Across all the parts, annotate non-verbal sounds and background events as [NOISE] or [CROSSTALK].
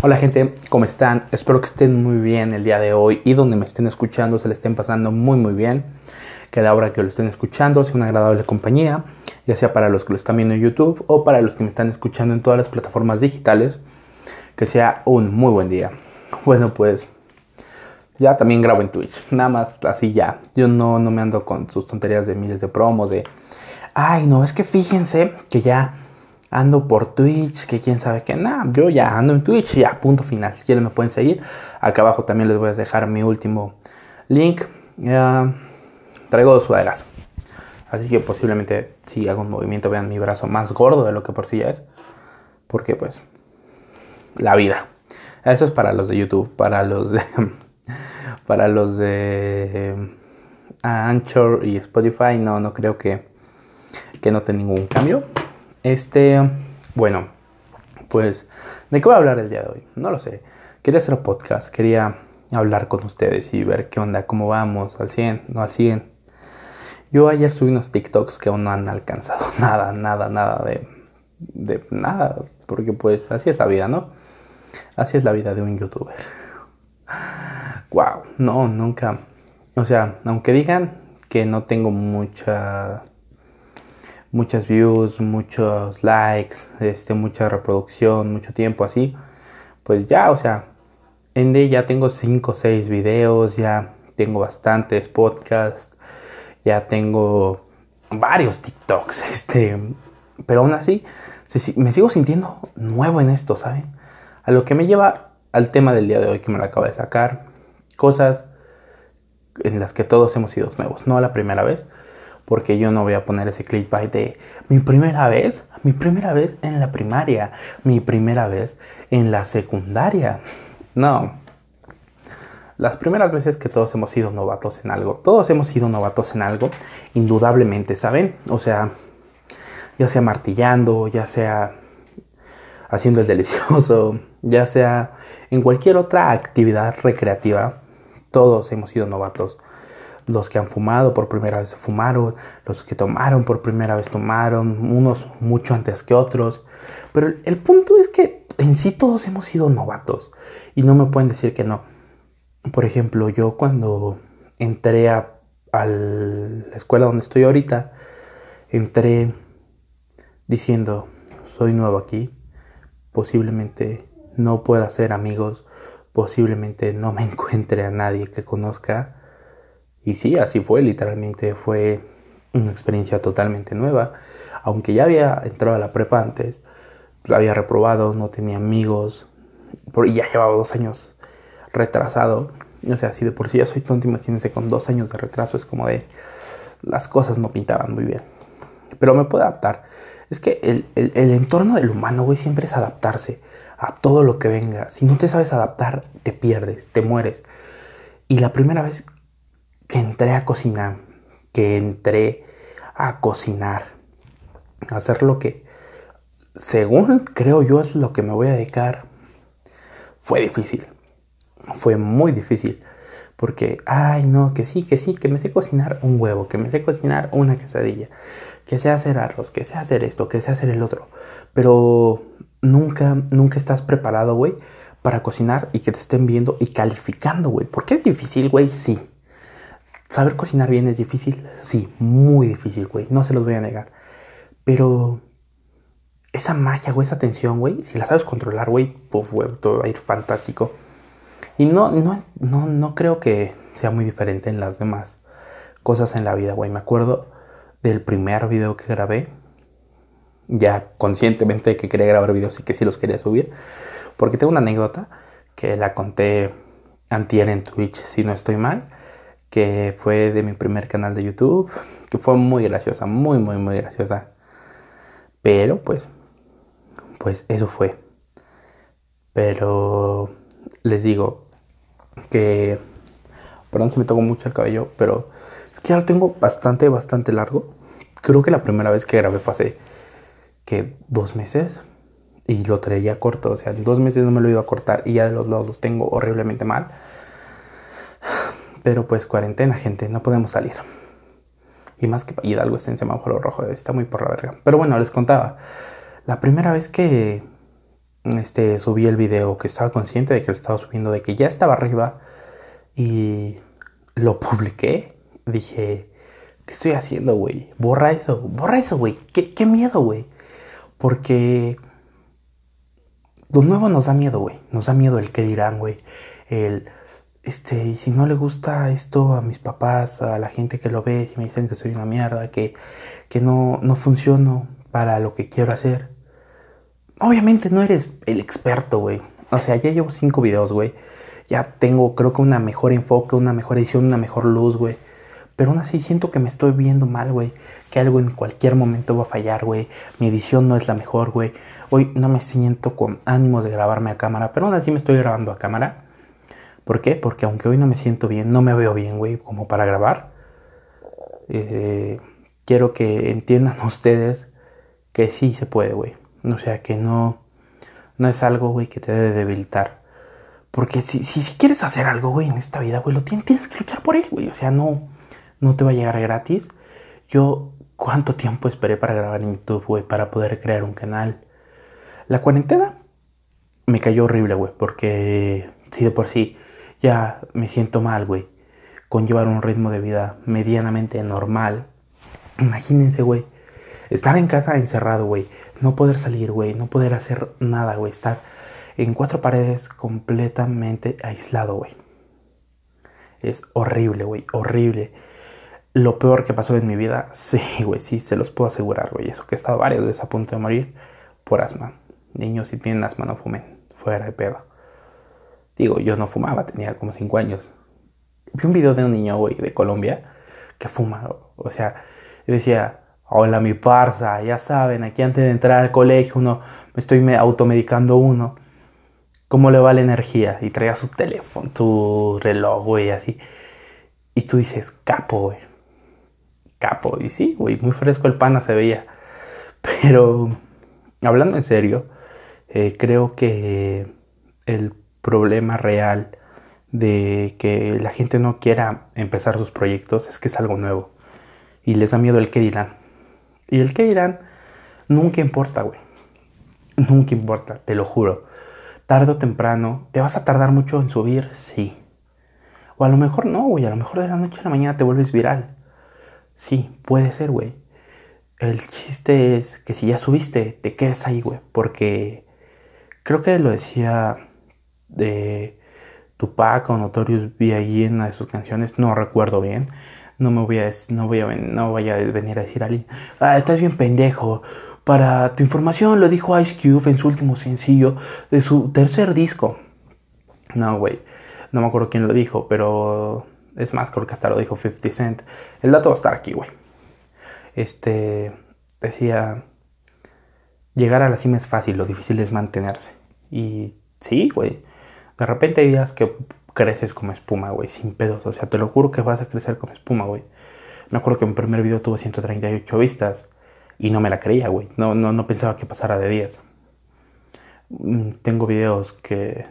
Hola gente, ¿cómo están? Espero que estén muy bien el día de hoy y donde me estén escuchando se le estén pasando muy muy bien. Que a la hora que lo estén escuchando sea una agradable compañía, ya sea para los que lo están viendo en YouTube o para los que me están escuchando en todas las plataformas digitales. Que sea un muy buen día. Bueno, pues ya también grabo en Twitch, nada más así ya. Yo no, no me ando con sus tonterías de miles de promos, de... Ay, no, es que fíjense que ya ando por Twitch, que quién sabe qué, nada, yo ya ando en Twitch, ya, punto final. Si quieren me pueden seguir. Acá abajo también les voy a dejar mi último link. traigo dos sudaderas. Así que posiblemente si hago un movimiento vean mi brazo más gordo de lo que por sí ya es. Porque pues la vida. Eso es para los de YouTube, para los de [LAUGHS] para los de Anchor y Spotify no no creo que que note ningún cambio. Este, bueno, pues, ¿de qué voy a hablar el día de hoy? No lo sé. Quería hacer un podcast, quería hablar con ustedes y ver qué onda, cómo vamos, al 100, no al 100. Yo ayer subí unos TikToks que aún no han alcanzado [LAUGHS] nada, nada, nada de, de nada, porque pues así es la vida, ¿no? Así es la vida de un youtuber. [LAUGHS] Wow, no, nunca. O sea, aunque digan que no tengo mucha muchas views, muchos likes, este, mucha reproducción, mucho tiempo así, pues ya, o sea, en ya tengo 5 o 6 videos, ya tengo bastantes podcasts, ya tengo varios TikToks, [LAUGHS] este, pero aún así me sigo sintiendo nuevo en esto, ¿saben? A lo que me lleva al tema del día de hoy que me lo acabo de sacar, cosas en las que todos hemos sido nuevos, no la primera vez, porque yo no voy a poner ese clickbait de mi primera vez, mi primera vez en la primaria, mi primera vez en la secundaria. No. Las primeras veces que todos hemos sido novatos en algo, todos hemos sido novatos en algo, indudablemente, ¿saben? O sea, ya sea martillando, ya sea haciendo el delicioso, [LAUGHS] ya sea en cualquier otra actividad recreativa, todos hemos sido novatos los que han fumado por primera vez fumaron, los que tomaron por primera vez tomaron, unos mucho antes que otros. Pero el, punto es que en sí todos hemos sido novatos y no me pueden decir que no. Por ejemplo, yo cuando entré a, a la escuela donde estoy ahorita, entré diciendo, soy nuevo aquí, posiblemente no pueda hacer amigos, posiblemente no me [LAUGHS] encuentre a nadie que conozca y sí, así fue, literalmente fue una experiencia totalmente nueva. Aunque ya había entrado a la prepa antes, pues, había reprobado, no tenía amigos, y ya llevaba dos años retrasado. O sea, si de por sí ya soy tonto, imagínense con dos años de retraso, es como de las cosas no pintaban muy bien. Pero me puedo adaptar. Es que el, el entorno del humano, güey, siempre es adaptarse a todo lo que venga. Si no te sabes adaptar, te pierdes, te mueres. Y la primera vez que entré a cocinar, que entré a cocinar, a hacer lo que, según creo yo, es lo que me voy a dedicar, fue difícil. Fue muy difícil. Porque, ay, no, que sí, que sí, que me sé cocinar un huevo, que me sé cocinar una quesadilla, que sé hacer arroz, que sé hacer esto, que sé hacer el otro. Pero nunca, nunca estás preparado, güey, para cocinar y que te estén viendo y calificando, güey. ¿Por qué es difícil, güey? Sí. Saber cocinar bien es difícil, sí, muy difícil, güey, no se los voy a negar. Pero esa magia, güey, esa tensión, güey, si la sabes controlar, güey, güey, todo va a ir fantástico. Y no, no, no, no creo que sea muy diferente en las demás cosas en la vida, güey. Me acuerdo del primer video que grabé, ya conscientemente que quería grabar videos y que sí los quería subir, porque tengo una anécdota que la conté antier en Twitch, si no estoy mal que fue de mi primer canal de YouTube, que fue muy graciosa, muy, muy, muy graciosa. Pero pues, pues eso fue. Pero les digo que, perdón si me toco mucho el cabello, pero es que ya lo tengo bastante, bastante largo. Creo que la primera vez que grabé fue hace, que dos meses. Y lo traía corto, o sea, en dos meses no me lo ido a cortar y ya de los lados los tengo horriblemente mal. Pero pues cuarentena, gente, no podemos salir. Y más que Hidalgo está en semáforo rojo, está muy por la verga. Pero bueno, les contaba. La primera vez que, este, subí el video, que estaba consciente de que lo estaba subiendo, de que ya estaba arriba y lo publiqué. Dije, ¿qué estoy haciendo, güey? Borra eso, borra eso, güey. ¿Qué, qué miedo, güey. Porque lo nuevo nos da miedo, güey. Nos da miedo el que dirán, güey. El, este, y si no le gusta esto a mis papás, a la gente que lo ve, si me dicen que soy una mierda, que, que no, no funciono para lo que quiero hacer. Obviamente no eres el experto, güey. O sea, ya llevo cinco videos, güey. Ya tengo, creo que una mejor enfoque, una mejor edición, una mejor luz, güey. Pero aún así siento que me estoy viendo mal, güey. Que algo en cualquier momento va a fallar, güey. Mi edición no es la mejor, güey. Hoy no me siento con ánimos de grabarme a cámara. Pero aún así me estoy grabando a cámara. ¿Por qué? Porque aunque hoy no me siento bien, no me veo bien, güey, como para grabar. Eh, quiero que entiendan [LAUGHS] ustedes que sí se puede, güey. O sea, que no, no es algo, güey, que te debe debilitar. Porque si, si, quieres hacer algo, güey, en esta vida, güey, lo tienes, tienes que luchar por él, güey. O sea, no, no te va a llegar gratis. Yo, ¿cuánto tiempo esperé para grabar en YouTube, güey? Para poder crear un canal. La cuarentena me cayó horrible, güey. Porque si de por sí ya me siento mal, güey. Con llevar un ritmo de vida medianamente normal. Imagínense, güey. Estar en casa encerrado, güey. No poder salir, güey. No poder hacer nada, güey. Estar en cuatro paredes completamente aislado, güey. Es horrible, güey. Horrible lo peor que pasó en mi vida, [LAUGHS] sí, güey, sí, se los puedo asegurar, güey. Eso que he estado varias veces a punto de morir por asma. Niños, si tienen asma, no fumen. Fuera de pedo. Digo, yo no fumaba, tenía como 5 años. Vi un video de un niño, güey, de Colombia, que fuma. O sea, decía, hola mi parza, ya saben, aquí antes de entrar al colegio uno, me estoy automedicando uno. ¿Cómo le va la energía? Y traía su teléfono, tu reloj, güey, así. Y tú dices, capo, güey capo. Y sí, güey, muy fresco el pana se veía. Pero, hablando en serio, eh, creo que el problema real de que la gente no quiera empezar sus proyectos es que es algo nuevo. Y les da miedo el que dirán. Y el que dirán nunca importa, güey. Nunca importa, te lo juro. Tarde o temprano, ¿te vas a tardar mucho en subir? Sí. O a lo mejor no, güey. A lo mejor de la noche a la mañana te vuelves viral. Sí, puede ser, güey. El chiste es que si ya subiste, te quedes ahí, güey. Porque creo que lo decía de Tupac o Notorious B.I.G. en una de sus canciones. No recuerdo bien. No me voy a, no voy a, no voy a venir a decir a alguien, ah, estás bien pendejo. Para tu información lo dijo Ice Cube en su último sencillo de su tercer disco. No, güey. No me acuerdo quién lo dijo, pero es más, creo que hasta lo dijo 50 Cent. El dato va a estar aquí, güey. Este decía, llegar a la cima es fácil, lo difícil es mantenerse. Y sí, güey. De repente hay días que creces como espuma, güey, sin pedos. O sea, te lo juro que vas a crecer como espuma, güey. Me acuerdo que mi primer video tuvo 138 vistas y no me la creía, güey. No, no, no pensaba que pasara de 10. Mm, tengo videos que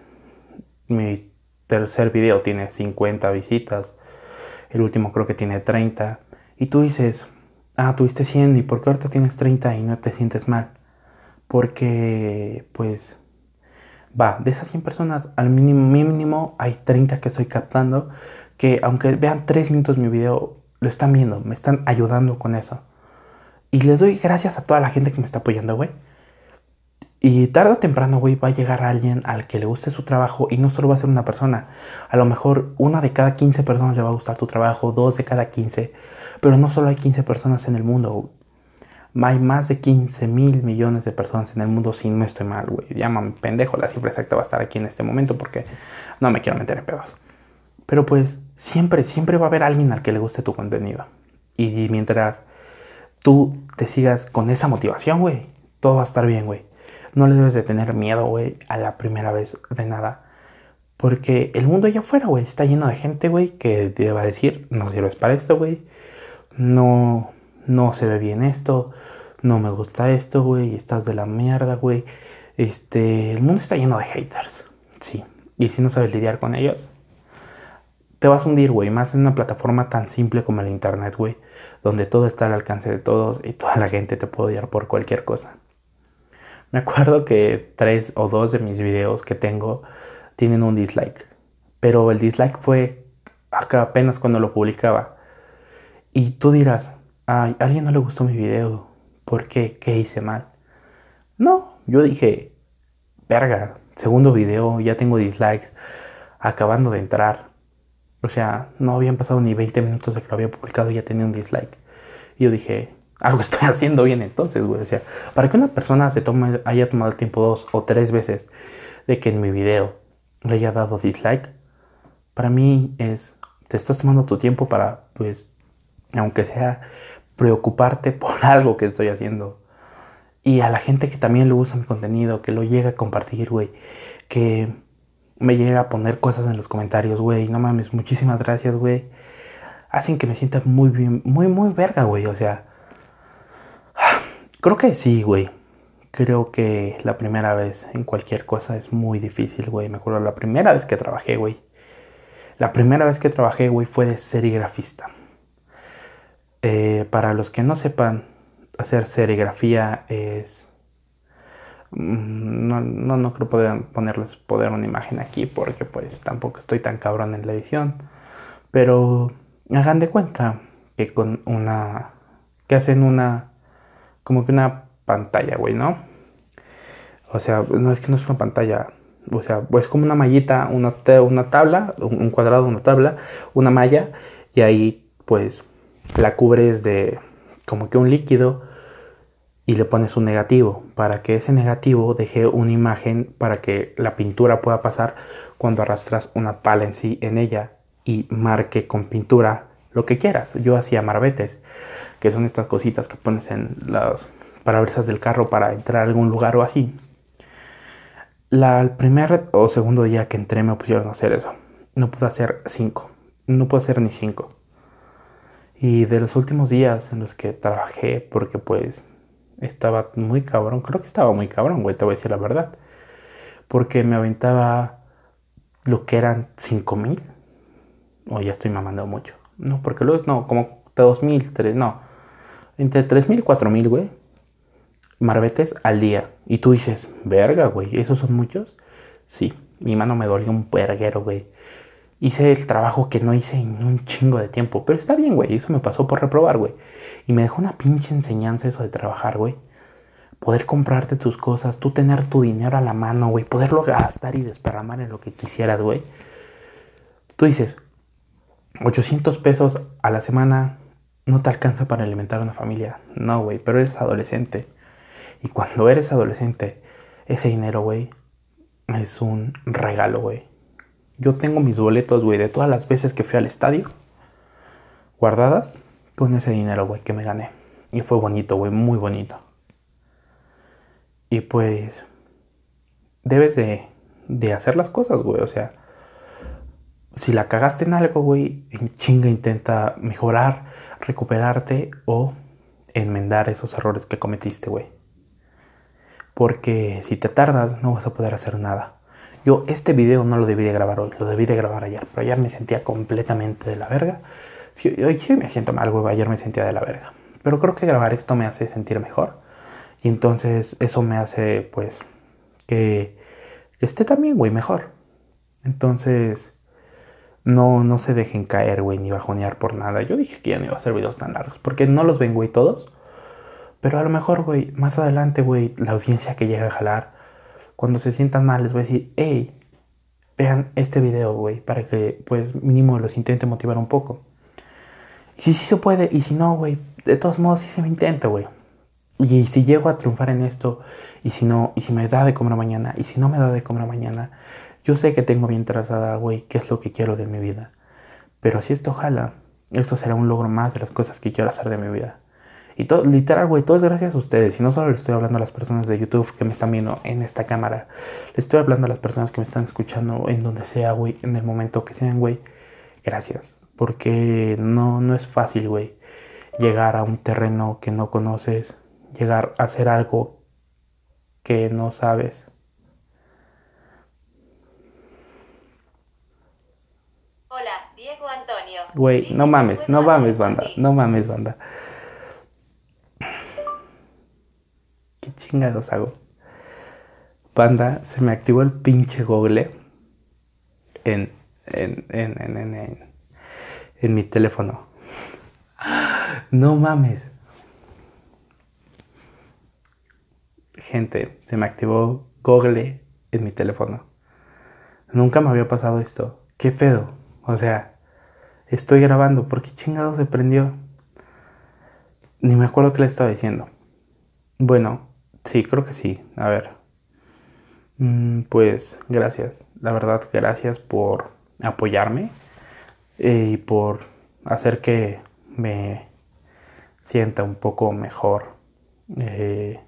mi tercer video tiene 50 visitas, el último creo que tiene 30, y tú dices, ah, tuviste 100, ¿y por qué ahorita tienes 30 y no te sientes mal? Porque, pues, va, de esas 100 personas, al mínimo, mínimo hay 30 que estoy captando, que aunque vean 3 minutos mi video, lo están viendo, me están ayudando con eso. Y les doy gracias a toda la gente que me está apoyando, güey. Y tarde o temprano, güey, va a llegar alguien al que le guste su trabajo y no solo va a ser una persona. A lo mejor una de cada 15 personas le va a gustar tu trabajo, dos de cada 15. Pero no solo hay 15 personas en el mundo. Hay más de 15 mil millones de personas en el mundo si no estoy mal, güey. Llámame pendejo, la cifra exacta va a estar aquí en este momento porque no me quiero meter en pedos. Pero pues siempre, siempre va a haber alguien al que le guste tu contenido. Y mientras tú te sigas con esa motivación, güey, todo va a estar bien, güey no le debes de tener miedo, güey, a la primera vez de nada. Porque el mundo allá afuera, güey, está lleno de gente, güey, que te va a decir, no sirves para esto, güey. No, no se ve bien esto. No me gusta esto, güey. Estás de la mierda, güey. Este, el mundo está lleno de haters. Sí. Y si no sabes lidiar con ellos, te vas a hundir, güey. Más en una plataforma tan simple como el internet, güey. Donde todo está al alcance de todos y toda la gente te puede odiar por cualquier cosa. Me acuerdo que tres o dos de mis videos que tengo tienen un dislike. Pero el dislike fue acá apenas cuando lo publicaba. Y tú dirás, ay, alguien no le gustó mi video. ¿Por qué? ¿Qué hice mal? No, yo dije, verga, segundo video, ya tengo dislikes, acabando de entrar. O sea, no habían pasado ni 20 minutos de que lo había publicado y ya tenía un dislike. Y yo dije, algo [LAUGHS] estoy haciendo bien entonces, güey. O sea, para que una persona se tome, haya tomado el tiempo dos o tres veces de que en mi video le haya dado dislike, para mí es, te estás tomando tu tiempo para, pues, aunque sea, preocuparte por [LAUGHS] algo que estoy haciendo. Y a la gente que también le gusta mi contenido, que lo llega a compartir, güey, que me llega a poner cosas en los comentarios, güey, no mames, muchísimas gracias, güey. Hacen que me sienta muy bien, muy, muy verga, güey, o sea, [SIGHS] Creo que sí, güey. Creo que la primera vez en cualquier cosa es muy difícil, güey. Me acuerdo la primera vez que trabajé, güey. La primera vez que trabajé, güey, fue de serigrafista. Eh, para los que no sepan, hacer serigrafía es... Mm, no, no, no creo poder ponerles poder una imagen aquí porque pues tampoco estoy tan cabrón en la edición. Pero hagan de cuenta que con una... que hacen una como que una pantalla, güey, ¿no? O sea, no es que no es una pantalla, o sea, pues como una mallita, una, una tabla, un cuadrado, una tabla, una malla, y ahí pues la cubres de como que un líquido y le pones un negativo para que ese negativo deje una imagen para que la pintura pueda pasar cuando arrastras una pala en sí en ella y marque con pintura lo que quieras. Yo hacía marbetes que son estas cositas que pones en las parabrisas del carro para entrar a algún lugar o así. La, el primer o segundo día que entré me pusieron a hacer eso. No pude hacer cinco. No pude hacer ni cinco. Y de los últimos días en los que trabajé, porque pues estaba muy cabrón, creo que estaba muy cabrón, güey, te voy a decir la verdad. Porque me aventaba lo que eran cinco mil. O ya estoy mamando mucho. No, porque luego, no, como dos mil, tres, no entre 3.000 y 4.000, güey, marbetes al día. Y tú dices, verga, güey, ¿esos son muchos? Sí, mi mano me dolió un perguero, güey. Hice el trabajo que no hice en un chingo de tiempo. Pero está bien, güey, eso me pasó por reprobar, güey. Y me dejó una pinche enseñanza eso de trabajar, güey. Poder comprarte tus cosas, tú tener tu dinero a la mano, güey. Poderlo gastar y desparramar en lo que quisieras, güey. Tú dices, 800 pesos a la semana, no te alcanza para alimentar una familia. No, güey, pero eres adolescente. Y cuando eres adolescente, ese dinero, güey, es un regalo, güey. Yo tengo mis boletos, güey, de todas las veces que fui al estadio, guardadas con ese dinero, güey, que me gané. Y fue bonito, güey, muy bonito. Y pues, debes de, de hacer las cosas, güey. O sea, si la cagaste en algo, güey, en chinga intenta mejorar recuperarte o enmendar esos errores que cometiste, güey. Porque si te tardas no vas a poder hacer nada. Yo este video no lo debí de grabar hoy, lo debí de grabar ayer, pero ayer me sentía completamente de la verga. hoy sí me siento mal, güey, ayer me sentía de la verga. Pero creo que grabar esto me hace sentir mejor. Y entonces eso me hace, pues, que, que esté también, güey, mejor. Entonces, no, no se dejen caer, güey, ni bajonear por nada. Yo dije que ya no iba a hacer videos tan largos, porque no los ven, güey, todos. Pero a lo mejor, güey, más adelante, güey, la audiencia que llega a jalar, cuando se sientan mal, les voy a decir, hey, vean este video, güey, para que, pues, mínimo los intente motivar un poco. Y si sí se puede, y si no, güey, de todos modos sí se me intenta, güey. Y si llego a triunfar en esto, y si no, y si me da de comer mañana, y si no me da de comer mañana, yo sé que tengo bien trazada, güey, qué es lo que quiero de mi vida. Pero si esto jala, esto será un logro más de las cosas que quiero hacer de mi vida. Y todo, literal, güey, todo es gracias a ustedes. Y no solo le estoy hablando a las personas de YouTube que me están viendo en esta cámara. Le estoy hablando a las personas que me están escuchando en donde sea, güey, en el momento que sean, güey. Gracias. Porque no, no es fácil, güey, llegar a un terreno que no conoces. Llegar a hacer algo que no sabes. Güey, no mames, no mames, banda, no mames, banda. Chingados hago? Panda, se me activó el pinche Google en, en, en, en, en, en mi teléfono. No mames. Gente, se me activó Google en mi teléfono. Nunca me había pasado esto. ¿Qué pedo? O sea, estoy grabando. ¿Por qué chingado se prendió? Ni me acuerdo qué le estaba diciendo. Bueno, sí, creo que sí. A ver. Mm, pues gracias. La verdad, gracias por apoyarme eh, y por hacer que me sienta un poco mejor. Eh,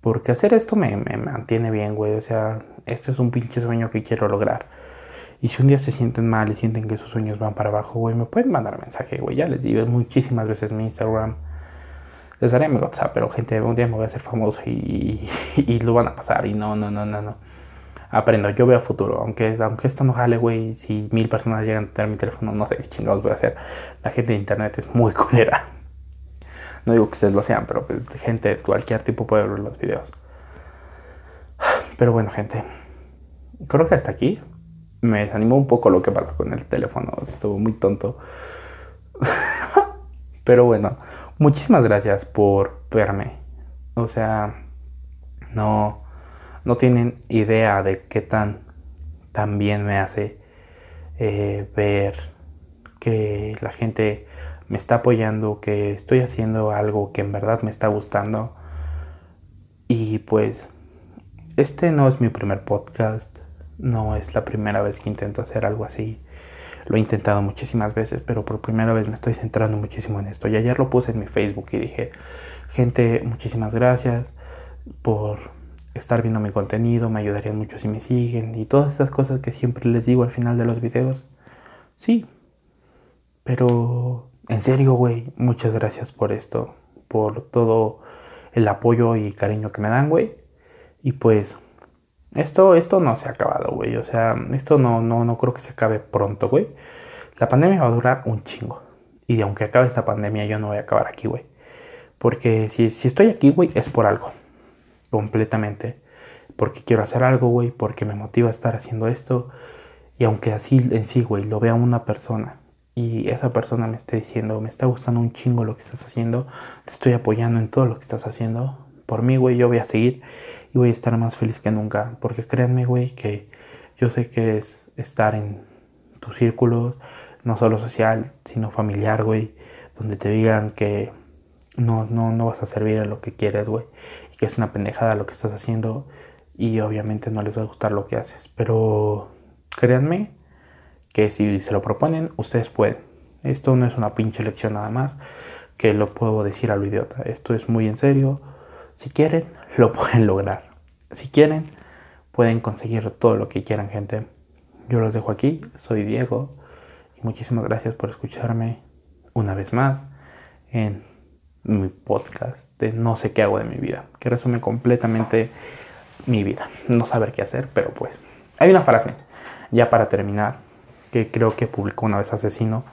porque hacer esto me, mantiene bien, güey. O sea, este es un pinche sueño que quiero lograr. Y si un día se sienten mal y sienten que sus sueños van para abajo, güey, me pueden mandar mensaje, güey. Ya les digo muchísimas veces mi Instagram. Les daré mi WhatsApp, pero gente, un día me voy a hacer famoso [LAUGHS] y, lo van a pasar. Y no, no, no, no, no. Aprendo, yo veo futuro. Aunque, aunque esto no jale, güey, si mil personas llegan a tener mi teléfono, no sé qué chingados voy a hacer. La gente de internet es muy [LAUGHS] culera. No digo que ustedes lo sean, pero pues, gente de cualquier tipo puede ver los videos. Pero bueno, gente. Creo que hasta aquí me desanimó un poco lo que pasó con el teléfono. Estuvo muy tonto. [LAUGHS] Pero bueno, muchísimas gracias por verme. O sea, no, no tienen idea de qué tan, tan bien me hace eh, ver que la gente me está apoyando, que estoy haciendo algo que en verdad me está gustando. Y pues, este no es mi primer podcast. No es la primera vez que intento hacer algo así. Lo he intentado muchísimas veces, pero por primera vez me estoy centrando muchísimo en esto. Y ayer lo puse en mi Facebook y dije, gente, muchísimas gracias por estar viendo mi contenido, me ayudarían mucho si me siguen y todas esas cosas que siempre les digo al final de los videos. Sí, pero en serio, güey, muchas gracias por esto, por todo el apoyo y cariño que me dan, güey. Y pues esto, esto no se ha acabado, güey. O sea, esto no, no, no creo que se acabe pronto, güey. La pandemia va a durar un chingo. Y aunque acabe esta pandemia, yo no voy a acabar aquí, güey. Porque si, si estoy aquí, güey, es por algo. Completamente. Porque quiero hacer algo, güey. Porque me motiva a estar haciendo esto. Y aunque así en sí, güey, lo vea una persona. Y esa persona me esté diciendo, me está gustando un chingo lo que estás haciendo. Te estoy apoyando en todo lo que estás haciendo. Por mí, güey, yo voy a seguir y voy a estar más feliz que nunca. Porque créanme, güey, que yo sé que es estar en tus círculos, no solo social, sino familiar, güey, donde te digan que no, no, no vas a servir a lo que quieres, güey, y que es una pendejada lo que estás haciendo y obviamente no les va a gustar lo que haces. Pero créanme que si se lo proponen, ustedes pueden. Esto no es una pinche lección nada más que lo puedo decir a lo idiota. Esto es muy en serio. Si quieren, lo pueden lograr. Si quieren, pueden conseguir todo lo que quieran, gente. Yo los dejo aquí. Soy Diego. Y muchísimas gracias por escucharme una vez más en mi podcast de No sé qué hago de mi vida. Que resume completamente mi vida. No saber qué hacer, pero pues. Hay una frase, ya para terminar, que creo que publicó una vez Asesino,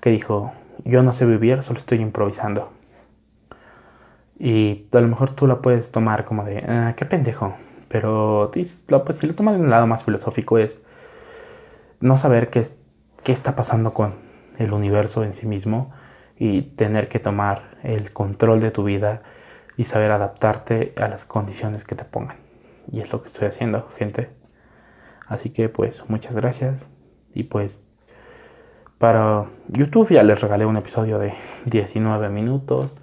que dijo, yo no sé vivir, solo estoy improvisando. Y a lo mejor tú la puedes tomar como de, ah, qué pendejo. Pero pues, si lo tomas de un lado más filosófico es no saber qué, qué está pasando con el universo en sí mismo y tener que tomar el control de tu vida y saber adaptarte a las condiciones que te pongan. Y es lo que estoy haciendo, gente. Así que pues muchas gracias. Y pues para YouTube ya les regalé un episodio de 19 minutos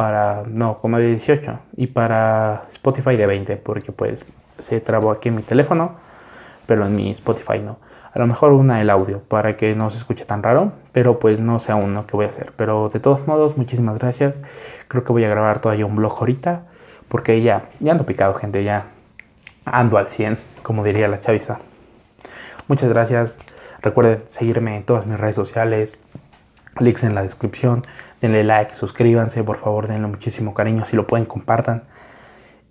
para, no, como de 18 y para Spotify de 20 porque pues se trabó aquí en mi teléfono, pero en mi Spotify no. A lo mejor una el audio para que no se escuche tan raro, pero pues no sé aún lo que voy a hacer. Pero de todos modos, muchísimas gracias. Creo que voy a grabar todavía un blog ahorita porque ya, ya ando picado, gente, ya ando al 100, como diría la chaviza. Muchas gracias. Recuerden seguirme en todas mis redes sociales, links en la descripción denle like, suscríbanse, por favor, denle muchísimo cariño, si lo pueden, compartan.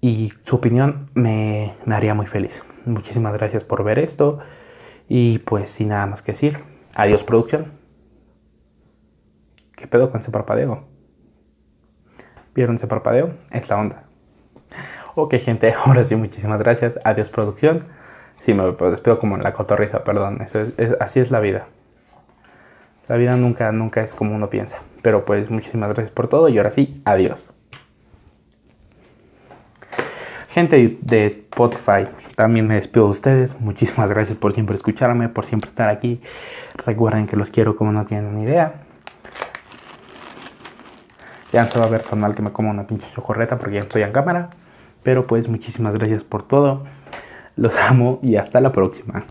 Y su opinión me, me haría muy feliz. Muchísimas gracias por ver esto. Y pues sin nada más que decir, adiós producción. ¿Qué pedo con ese parpadeo? ¿Vieron ese parpadeo? Es la onda. Ok, gente, [LAUGHS] ahora sí, muchísimas gracias. Adiós, producción. Sí, me despido como en la cotorriza, perdón. así es la vida. La vida nunca, nunca es como uno piensa. Pero pues muchísimas gracias por todo y ahora sí, adiós. Gente de Spotify, también me despido de ustedes. Muchísimas gracias por siempre escucharme, por siempre estar aquí. Recuerden que los quiero como no tienen ni idea. Ya no se va a ver tan mal que me como una pinche chocorreta porque ya estoy en cámara. Pero pues muchísimas gracias por todo. Los amo y hasta la próxima.